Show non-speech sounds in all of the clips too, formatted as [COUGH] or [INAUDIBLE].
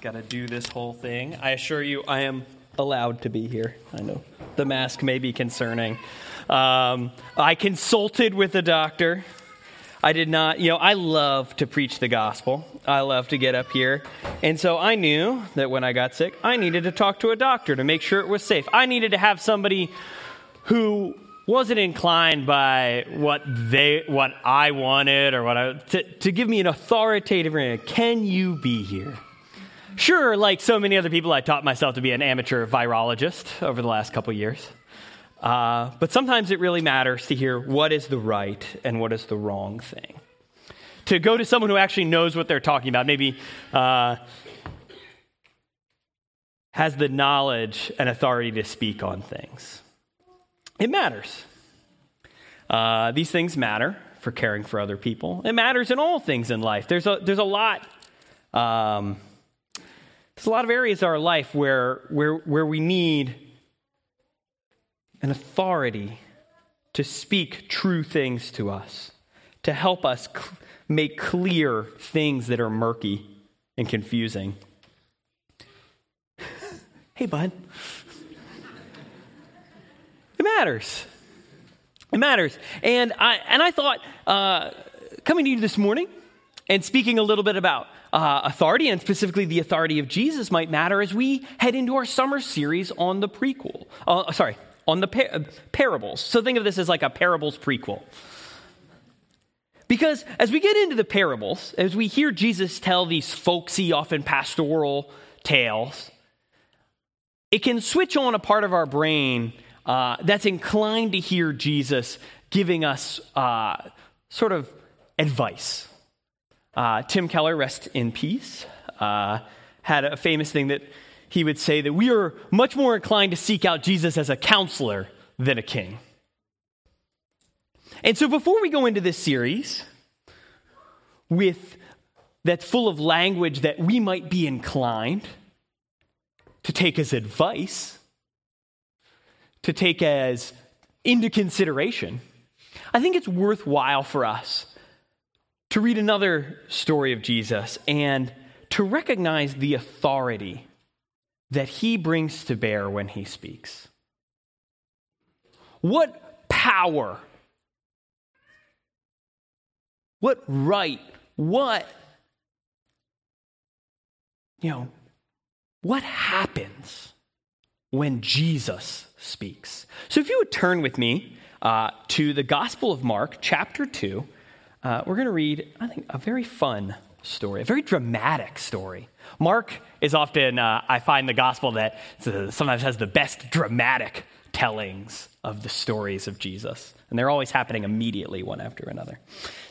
Got to do this whole thing. I assure you, I am allowed to be here. I know the mask may be concerning. Um, I consulted with a doctor. I did not, you know, I love to preach the gospel. I love to get up here. And so I knew that when I got sick, I needed to talk to a doctor to make sure it was safe. I needed to have somebody who wasn't inclined by what they what I wanted or what I to, to give me an authoritative can you be here? Sure, like so many other people, I taught myself to be an amateur virologist over the last couple years. Uh, but sometimes it really matters to hear what is the right and what is the wrong thing. To go to someone who actually knows what they're talking about, maybe uh, has the knowledge and authority to speak on things. It matters. Uh, these things matter for caring for other people. It matters in all things in life. There's a, there's a lot. Um, there's a lot of areas of our life where, where, where we need an authority to speak true things to us, to help us cl- make clear things that are murky and confusing. [LAUGHS] hey, bud. It matters. It matters. And I, and I thought, uh, coming to you this morning and speaking a little bit about uh, authority, and specifically the authority of Jesus, might matter as we head into our summer series on the prequel. Uh, sorry, on the par- parables. So think of this as like a parables prequel. Because as we get into the parables, as we hear Jesus tell these folksy, often pastoral tales, it can switch on a part of our brain uh, that's inclined to hear Jesus giving us uh, sort of advice uh, Tim Keller, rest in peace, uh, had a famous thing that he would say that we are much more inclined to seek out Jesus as a counselor than a king. And so before we go into this series with that's full of language that we might be inclined to take as advice, to take as into consideration, I think it's worthwhile for us to read another story of Jesus and to recognize the authority that he brings to bear when he speaks. What power, what right, what, you know, what happens when Jesus speaks? So if you would turn with me uh, to the Gospel of Mark, chapter 2 uh, we're going to read, I think, a very fun story, a very dramatic story. Mark is often, uh, I find, the gospel that sometimes has the best dramatic tellings of the stories of Jesus. And they're always happening immediately, one after another.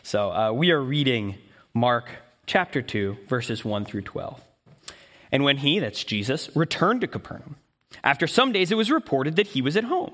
So uh, we are reading Mark chapter 2, verses 1 through 12. And when he, that's Jesus, returned to Capernaum, after some days it was reported that he was at home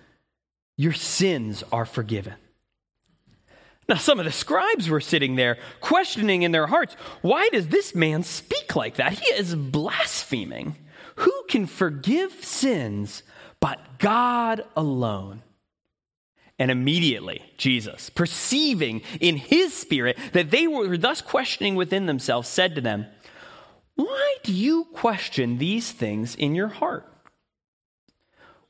your sins are forgiven. Now, some of the scribes were sitting there, questioning in their hearts, why does this man speak like that? He is blaspheming. Who can forgive sins but God alone? And immediately, Jesus, perceiving in his spirit that they were thus questioning within themselves, said to them, Why do you question these things in your heart?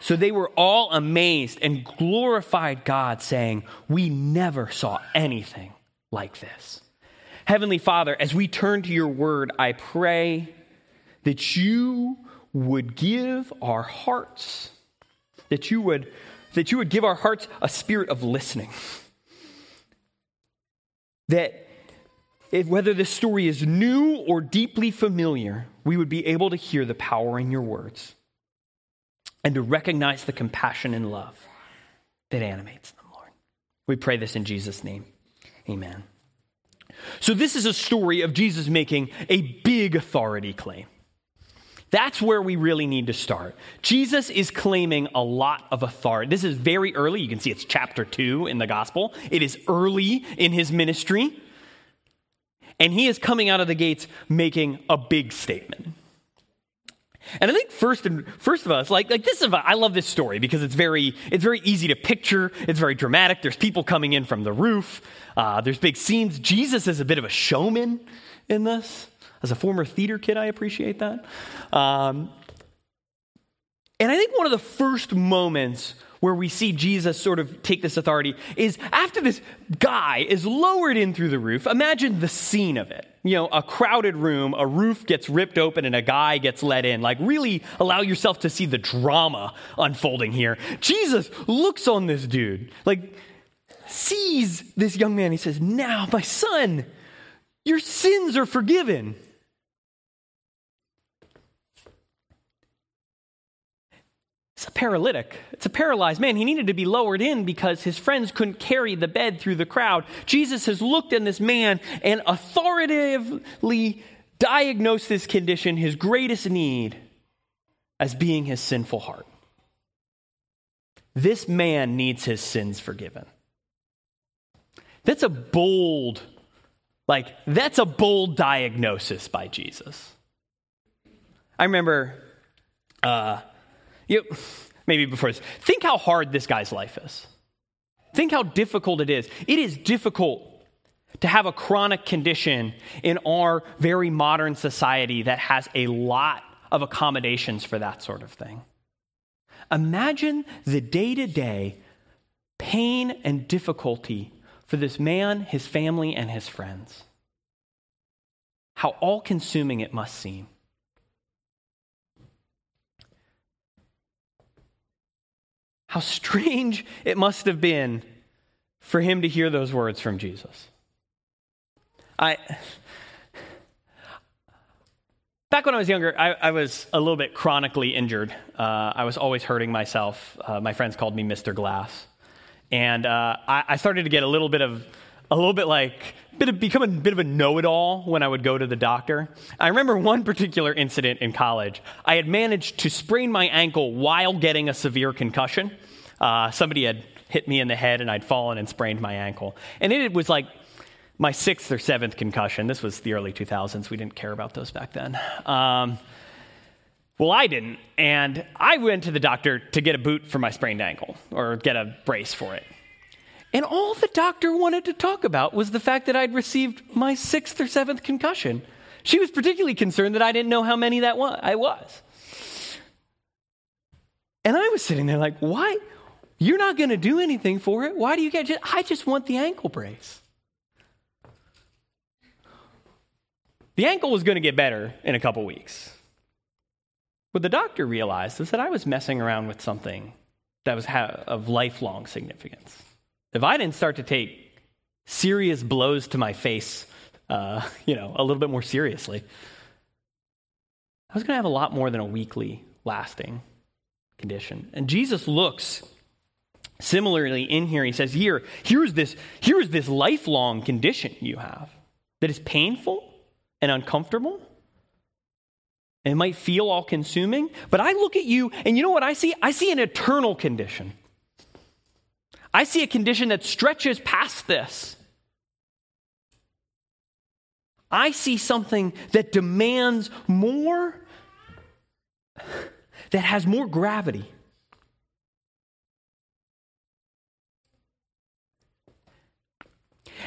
So they were all amazed and glorified God, saying, We never saw anything like this. Heavenly Father, as we turn to your word, I pray that you would give our hearts, that you would that you would give our hearts a spirit of listening. That if, whether this story is new or deeply familiar, we would be able to hear the power in your words and to recognize the compassion and love that animates them, Lord. We pray this in Jesus' name. Amen. So, this is a story of Jesus making a big authority claim. That's where we really need to start. Jesus is claiming a lot of authority. This is very early. You can see it's chapter 2 in the gospel. It is early in his ministry. And he is coming out of the gates making a big statement. And I think first and first of us, like, like this is I love this story because it's very it's very easy to picture. It's very dramatic. There's people coming in from the roof. Uh, there's big scenes. Jesus is a bit of a showman in this. As a former theater kid, I appreciate that. Um, and I think one of the first moments where we see Jesus sort of take this authority is after this guy is lowered in through the roof. Imagine the scene of it. You know, a crowded room, a roof gets ripped open, and a guy gets let in. Like, really allow yourself to see the drama unfolding here. Jesus looks on this dude, like, sees this young man. He says, Now, my son, your sins are forgiven. A paralytic. It's a paralyzed man. He needed to be lowered in because his friends couldn't carry the bed through the crowd. Jesus has looked at this man and authoritatively diagnosed this condition, his greatest need, as being his sinful heart. This man needs his sins forgiven. That's a bold, like, that's a bold diagnosis by Jesus. I remember, uh, you, maybe before this, think how hard this guy's life is. Think how difficult it is. It is difficult to have a chronic condition in our very modern society that has a lot of accommodations for that sort of thing. Imagine the day to day pain and difficulty for this man, his family, and his friends. How all consuming it must seem. How strange [LAUGHS] it must have been for him to hear those words from Jesus. I. Back when I was younger, I, I was a little bit chronically injured. Uh, I was always hurting myself. Uh, my friends called me Mr. Glass. And uh, I, I started to get a little bit of a little bit like bit of, become a bit of a know-it-all when I would go to the doctor. I remember one particular incident in college. I had managed to sprain my ankle while getting a severe concussion. Uh, somebody had hit me in the head, and I'd fallen and sprained my ankle. And it was like my sixth or seventh concussion. This was the early 2000s. We didn't care about those back then. Um, well, I didn't, and I went to the doctor to get a boot for my sprained ankle or get a brace for it. And all the doctor wanted to talk about was the fact that I'd received my sixth or seventh concussion. She was particularly concerned that I didn't know how many that was, I was. And I was sitting there like, why? You're not going to do anything for it. Why do you get? I just want the ankle brace. The ankle was going to get better in a couple weeks. What the doctor realized was that I was messing around with something that was of lifelong significance if I didn't start to take serious blows to my face, uh, [LAUGHS] you know, a little bit more seriously, I was going to have a lot more than a weekly lasting condition. And Jesus looks similarly in here. He says, "Here, here's this, here's this lifelong condition you have that is painful and uncomfortable." And it might feel all consuming, but I look at you and you know what I see? I see an eternal condition. I see a condition that stretches past this. I see something that demands more, that has more gravity.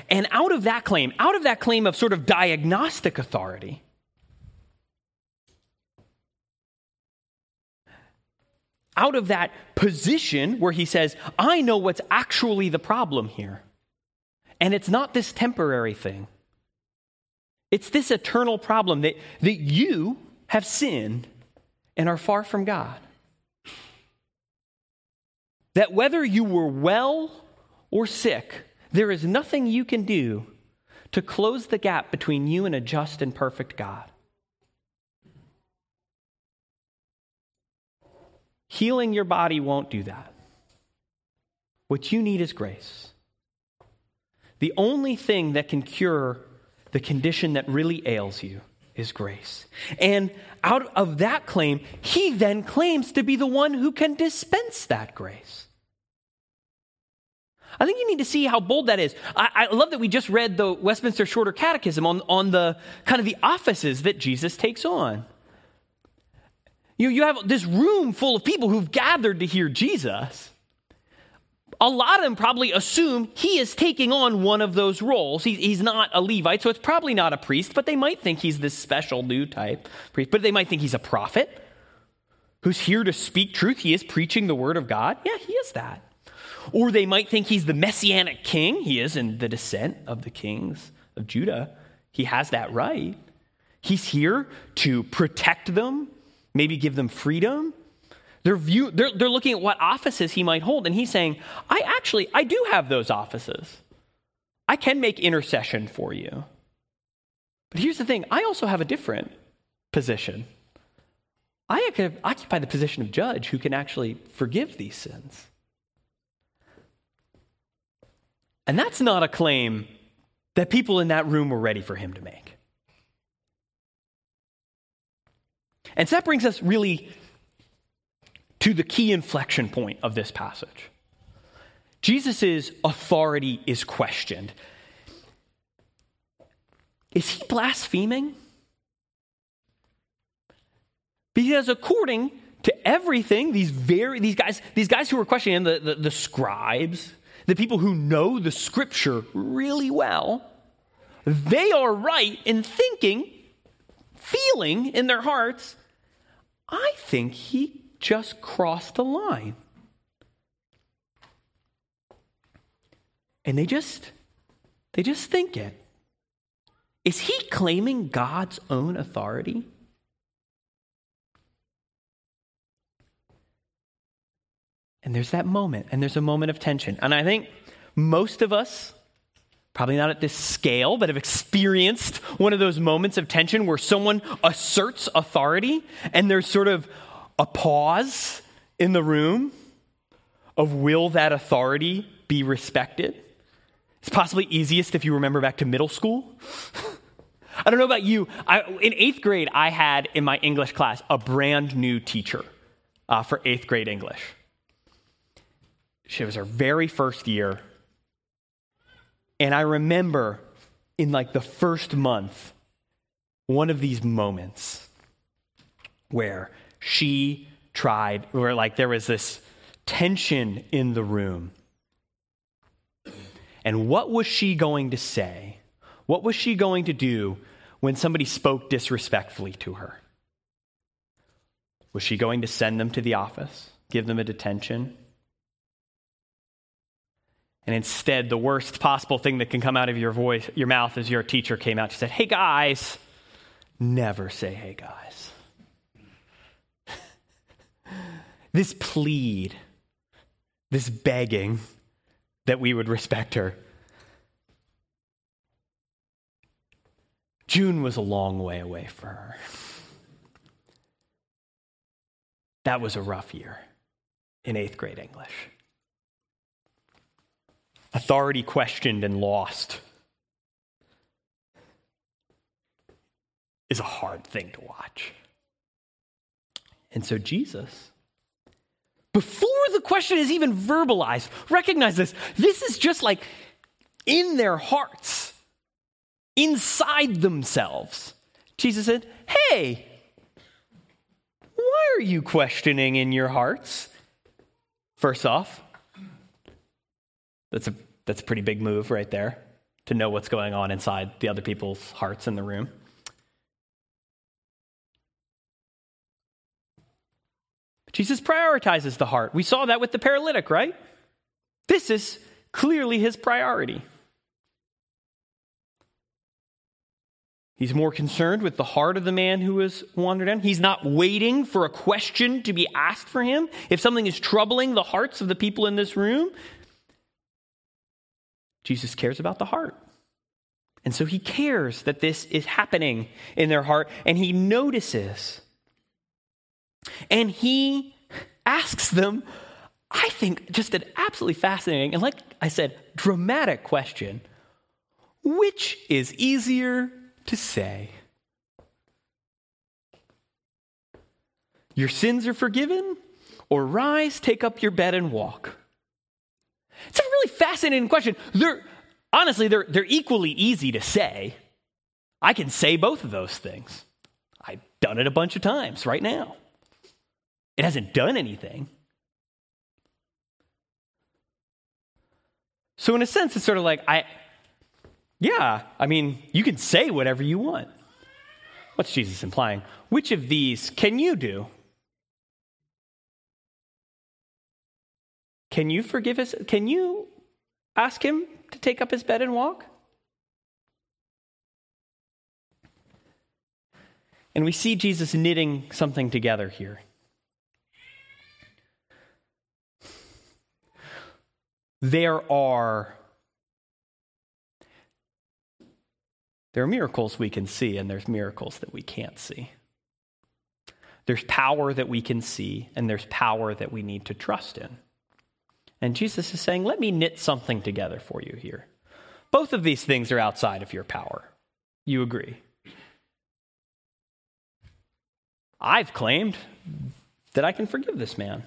And out of that claim, out of that claim of sort of diagnostic authority, out of that position where he says, I know what's actually the problem here. And it's not this temporary thing, it's this eternal problem that, that you have sinned and are far from God. that whether you were well or sick, there is nothing you can do to close the gap between you and a just and perfect God. Healing your body won't do that. What you need is grace. The only thing that can cure the condition that really ails you is grace. And out of that claim, he then claims to be the one who can dispense that grace. I think you need to see how bold that is. I, I, love that we just read the Westminster Shorter Catechism on, on the kind of the offices that Jesus takes on. You, you have this room full of people who've gathered to hear Jesus. A lot of them probably assume he is taking on one of those roles. He, he's not a Levite, so it's probably not a priest, but they might think he's this special new type priest. But they might think he's a prophet who's here to speak truth. He is preaching the word of God. Yeah, he is that. Or they might think he's the messianic king. He is in the descent of the kings of Judah. He has that right. He's here to protect them maybe give them freedom. They're, view, they're, they're looking at what offices he might hold, and he's saying, I actually, I do have those offices. I can make intercession for you. But here's the thing I also have a different position. I occupy the position of judge who can actually forgive these sins. And that's not a claim that people in that room were ready for him to make. And so that brings us really to the key inflection point of this passage. Jesus' authority is questioned. Is he blaspheming? Because according to everything, these very these guys, these guys who are questioning him, the, the, the scribes, the people who know the scripture really well, they are right in thinking, feeling in their hearts think he just crossed the line. And they just they just think it. Is he claiming God's own authority? And there's that moment, and there's a moment of tension. And I think most of us probably not at this scale, but have experienced one of those moments of tension where someone asserts authority and there's sort of a pause in the room of will that authority be respected? It's possibly easiest if you remember back to middle school. [LAUGHS] I don't know about you. I, in eighth grade, I had in my English class a brand new teacher uh, for eighth grade English. She was her very first year. And I remember in like the first month, one of these moments where she tried, where like there was this tension in the room. And what was she going to say? What was she going to do when somebody spoke disrespectfully to her? Was she going to send them to the office, give them a detention? And instead, the worst possible thing that can come out of your voice, your mouth, is your teacher came out. She said, Hey guys, never say hey guys. [LAUGHS] this plead, this begging that we would respect her. June was a long way away for her. That was a rough year in eighth grade English authority questioned and lost is a hard thing to watch. And so Jesus, before the question is even verbalized, recognize this. This is just like in their hearts, inside themselves. Jesus said, Hey, why are you questioning in your hearts? First off, that's a, that's a pretty big move right there to know what's going on inside the other people's hearts in the room. Jesus prioritizes the heart. We saw that with the paralytic, right? This is clearly his priority. He's more concerned with the heart of the man who has wandered in. He's not waiting for a question to be asked for him. If something is troubling the hearts of the people in this room, Jesus cares about the heart. And so he cares that this is happening in their heart, and he notices. And he asks them, I think, just an absolutely fascinating and, like I said, dramatic question which is easier to say. Your sins are forgiven, or rise, take up your bed, and walk. It's a really fascinating question. They're, honestly, they're, they're equally easy to say. I can say both of those things. I've done it a bunch of times right now. It hasn't done anything. So, in a sense, it's sort of like I, yeah, I mean, you can say whatever you want. What's Jesus implying? Which of these can you do? Can you forgive us? Can you ask him to take up his bed and walk? And we see Jesus knitting something together here. There are There are miracles we can see, and there's miracles that we can't see. There's power that we can see, and there's power that we need to trust in. And Jesus is saying, Let me knit something together for you here. Both of these things are outside of your power. You agree? I've claimed that I can forgive this man.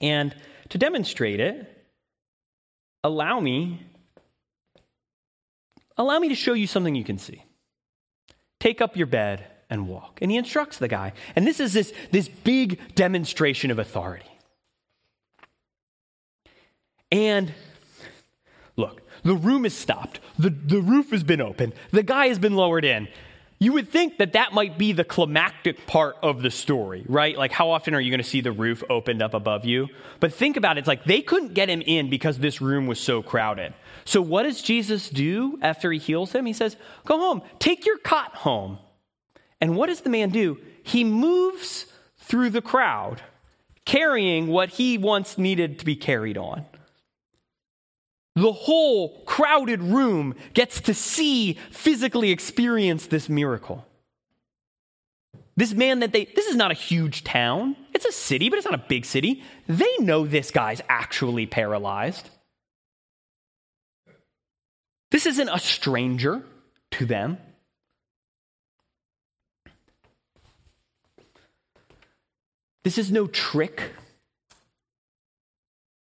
And to demonstrate it, allow me Allow me to show you something you can see. Take up your bed and walk. And he instructs the guy. And this is this, this big demonstration of authority. And look, the room is stopped, the, the roof has been opened, the guy has been lowered in. You would think that that might be the climactic part of the story, right? Like, how often are you going to see the roof opened up above you? But think about it. It's like they couldn't get him in because this room was so crowded. So, what does Jesus do after he heals him? He says, Go home, take your cot home. And what does the man do? He moves through the crowd, carrying what he once needed to be carried on the whole crowded room gets to see, physically experience this miracle. This man that they, this is not a huge town. It's a city, but it's not a big city. They know this guy's actually paralyzed. This isn't a stranger to them. This is no trick,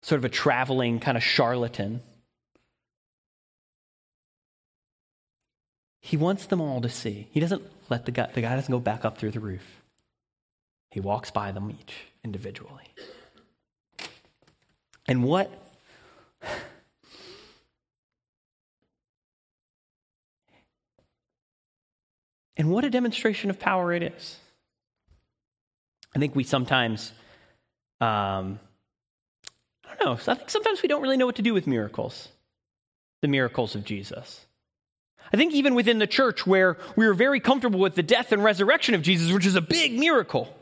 sort of a traveling kind of charlatan. He wants them all to see. He doesn't let the guy, the guy doesn't go back up through the roof. He walks by them each individually. And what [SIGHS] And what a demonstration of power it is. I think we sometimes, um, I don't know, I think sometimes we don't really know what to do with miracles, the miracles of Jesus. I think even within the church where we are very comfortable with the death and resurrection of Jesus, which is a big miracle.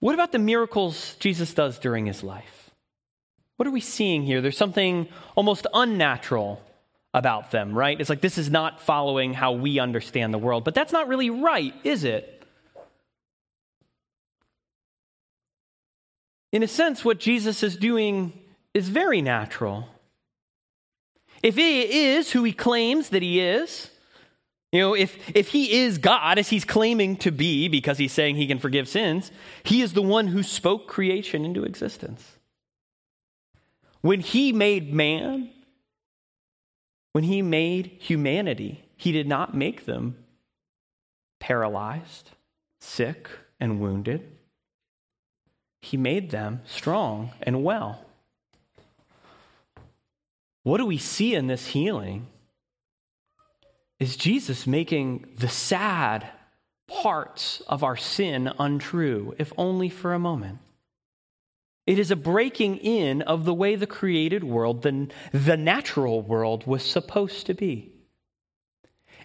What about the miracles Jesus does during his life? What are we seeing here? There's something almost unnatural about them, right? It's like this is not following how we understand the world, but that's not really right, is it? In a sense, what Jesus is doing is very natural. If he is who he claims that he is, you know, if, if he is God, as he's claiming to be because he's saying he can forgive sins, he is the one who spoke creation into existence. When he made man, when he made humanity, he did not make them paralyzed, sick, and wounded. He made them strong and well. What do we see in this healing? Is Jesus making the sad parts of our sin untrue, if only for a moment. It is a breaking in of the way the created world, the, the natural world, was supposed to be.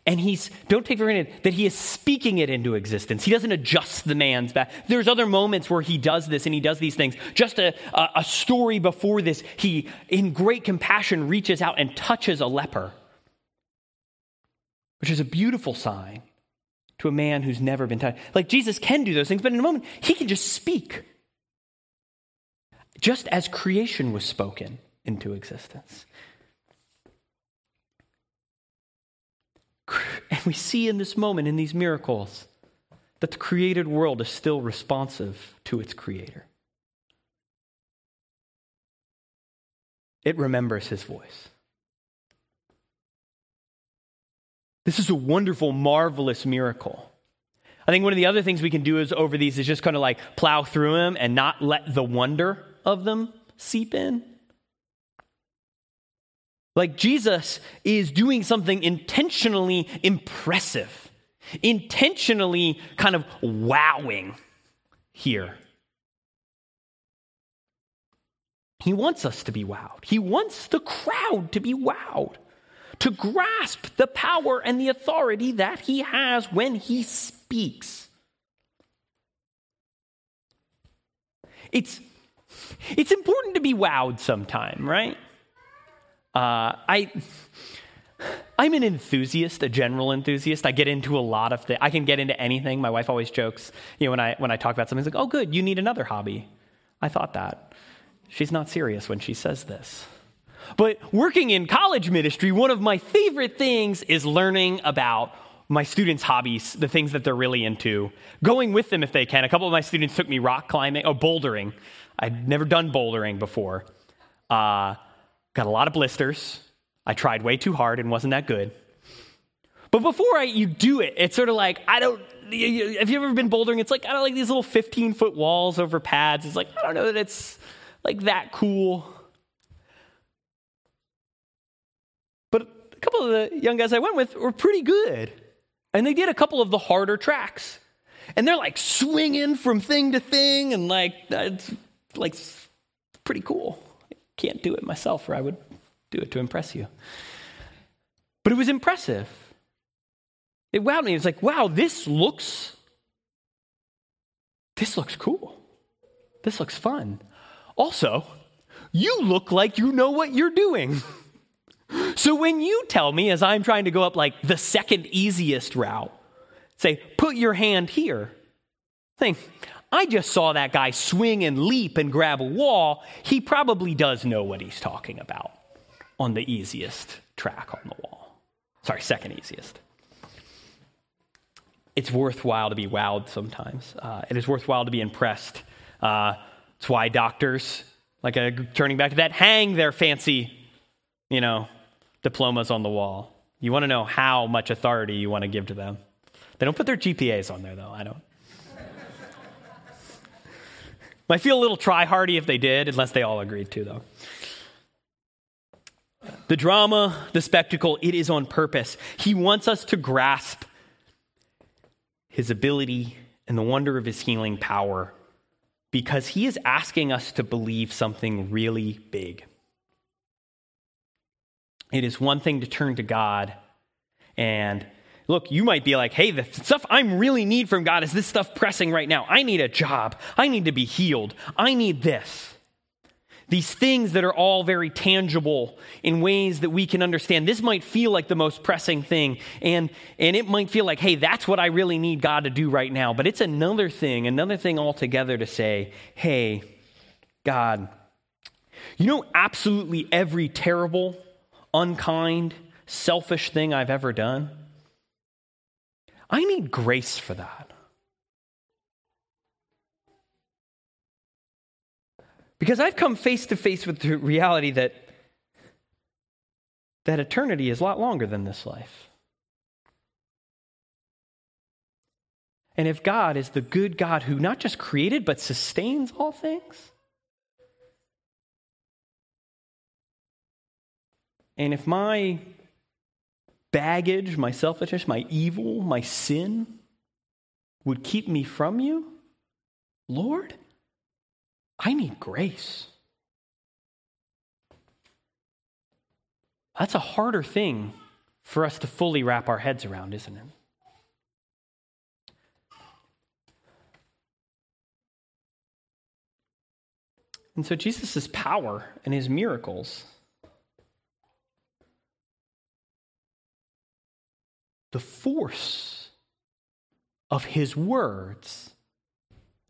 And he's, don't take for granted that he is speaking it into existence. He doesn't adjust the man's back. There's other moments where he does this and he does these things. Just a, a, a story before this, he, in great compassion, reaches out and touches a leper, which is a beautiful sign to a man who's never been touched. Like Jesus can do those things, but in a moment, he can just speak. Just as creation was spoken into existence. And we see in this moment, in these miracles, that the created world is still responsive to its creator. It remembers his voice. This is a wonderful, marvelous miracle. I think one of the other things we can do is over these is just kind of like plow through them and not let the wonder of them seep in. Like Jesus is doing something intentionally impressive, intentionally kind of wowing here. He wants us to be wowed. He wants the crowd to be wowed, to grasp the power and the authority that he has when he speaks. It's, it's important to be wowed sometime, right? Uh, I. I'm an enthusiast, a general enthusiast. I get into a lot of things. I can get into anything. My wife always jokes, you know, when I when I talk about something, it's like, "Oh, good, you need another hobby." I thought that. She's not serious when she says this. But working in college ministry, one of my favorite things is learning about my students' hobbies, the things that they're really into, going with them if they can. A couple of my students took me rock climbing, or oh, bouldering. I'd never done bouldering before. Uh, Got a lot of blisters. I tried way too hard and wasn't that good. But before I, you do it, it's sort of like, I don't, have you ever been bouldering? It's like, I don't like these little 15 foot walls over pads. It's like, I don't know that it's like that cool. But a couple of the young guys I went with were pretty good. And they did a couple of the harder tracks. And they're like swinging from thing to thing and like, it's like pretty cool can't do it myself, or I would do it to impress you. But it was impressive. It wowed me. It's like, wow, this looks this looks cool. This looks fun. Also, you look like you know what you're doing. [LAUGHS] so when you tell me, as I'm trying to go up like the second easiest route, say, put your hand here, think, I just saw that guy swing and leap and grab a wall. He probably does know what he's talking about on the easiest track on the wall. Sorry, second easiest. It's worthwhile to be wowed sometimes. Uh, it is worthwhile to be impressed. Uh, it's why doctors, like a, turning back to that, hang their fancy, you know, diplomas on the wall. You want to know how much authority you want to give to them. They don't put their GPAs on there, though. I don't. Might feel a little try hardy if they did, unless they all agreed to, though. The drama, the spectacle, it is on purpose. He wants us to grasp his ability and the wonder of his healing power because he is asking us to believe something really big. It is one thing to turn to God and Look, you might be like, hey, the stuff I really need from God is this stuff pressing right now. I need a job. I need to be healed. I need this. These things that are all very tangible in ways that we can understand. This might feel like the most pressing thing, and, and it might feel like, hey, that's what I really need God to do right now. But it's another thing, another thing altogether to say, hey, God, you know, absolutely every terrible, unkind, selfish thing I've ever done? I need grace for that. Because I've come face to face with the reality that that eternity is a lot longer than this life. And if God is the good God who not just created but sustains all things, and if my baggage, my selfishness, my evil, my sin would keep me from you, Lord, I need grace. That's a harder thing for us to fully wrap our heads around, isn't it? And so Jesus' power and his miracles, the force of his words.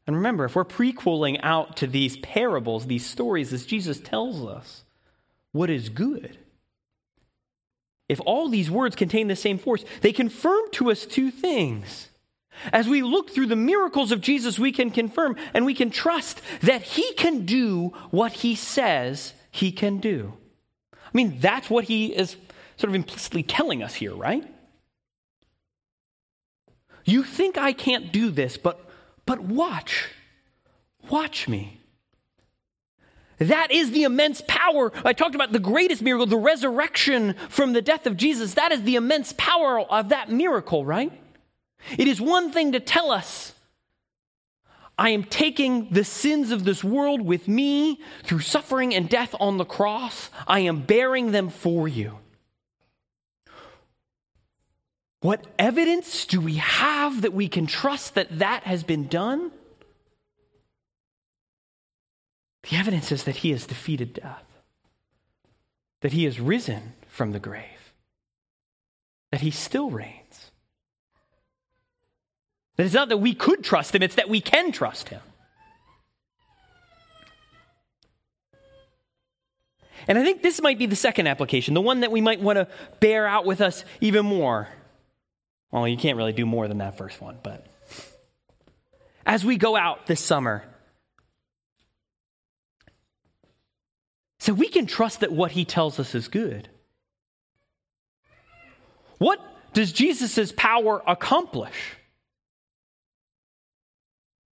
And remember, if we're prequeling out to these parables, these stories, as Jesus tells us, what is good? If all these words contain the same force, they confirm to us two things. As we look through the miracles of Jesus, we can confirm and we can trust that he can do what he says he can do. I mean, that's what he is sort of implicitly telling us here, right? You think I can't do this, but but watch. Watch me. That is the immense power. I talked about the greatest miracle, the resurrection from the death of Jesus. That is the immense power of that miracle, right? It is one thing to tell us, I am taking the sins of this world with me through suffering and death on the cross. I am bearing them for you. What evidence do we have that we can trust that that has been done? The evidence is that he has defeated death, that he has risen from the grave, that he still reigns. That it's not that we could trust him, it's that we can trust him. And I think this might be the second application, the one that we might want to bear out with us even more. Well, you can't really do more than that first one, but as we go out this summer, So we can trust that what he tells us is good. What does Jesus' power accomplish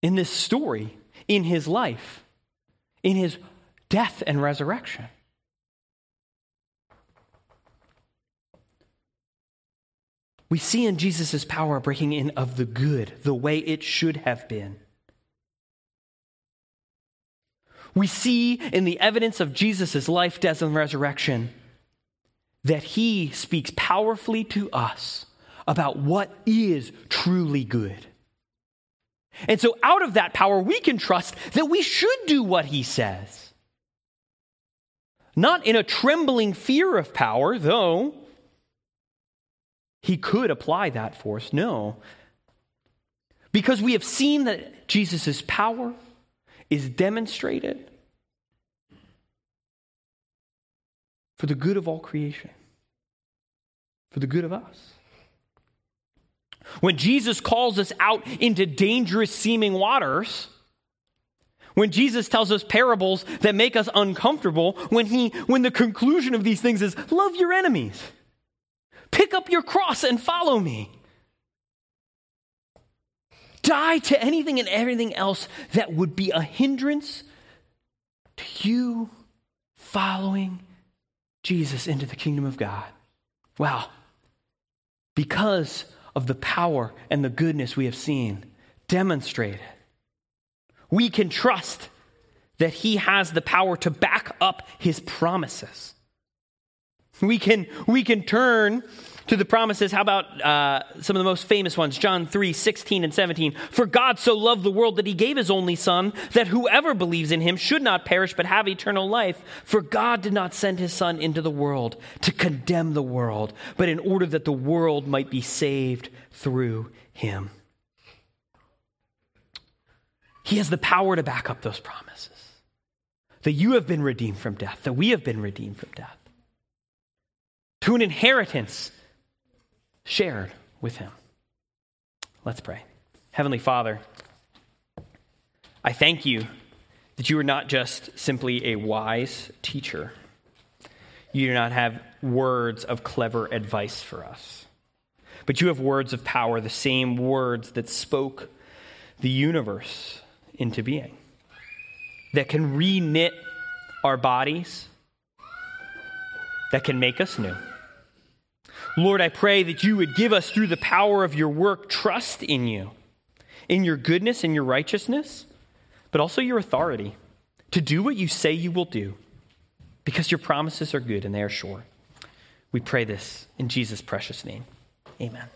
in this story, in his life, in his death and resurrection? We see in Jesus' power breaking in of the good, the way it should have been. We see in the evidence of Jesus' life, death, and resurrection that he speaks powerfully to us about what is truly good. And so, out of that power, we can trust that we should do what he says. Not in a trembling fear of power, though he could apply that force. No. Because we have seen that Jesus' power is demonstrated for the good of all creation, for the good of us. When Jesus calls us out into dangerous seeming waters, when Jesus tells us parables that make us uncomfortable, when, he, when the conclusion of these things is love your enemies, up your cross and follow me. Die to anything and everything else that would be a hindrance to you following Jesus into the kingdom of God. Wow. Because of the power and the goodness we have seen demonstrated, we can trust that He has the power to back up His promises. We can, we can turn to the promises. How about uh, some of the most famous ones? John 3 16 and 17. For God so loved the world that he gave his only Son, that whoever believes in him should not perish but have eternal life. For God did not send his Son into the world to condemn the world, but in order that the world might be saved through him. He has the power to back up those promises. That you have been redeemed from death, that we have been redeemed from death to an inheritance shared with him. Let's pray. Heavenly Father, I thank you that you are not just simply a wise teacher. You do not have words of clever advice for us, but you have words of power, the same words that spoke the universe into being, that can reknit our bodies, that can make us new. Lord, I pray that you would give us, through the power of your work, trust in you, in your goodness and your righteousness, but also your authority to do what you say you will do, because your promises are good and they are sure. We pray this in Jesus' precious name. Amen.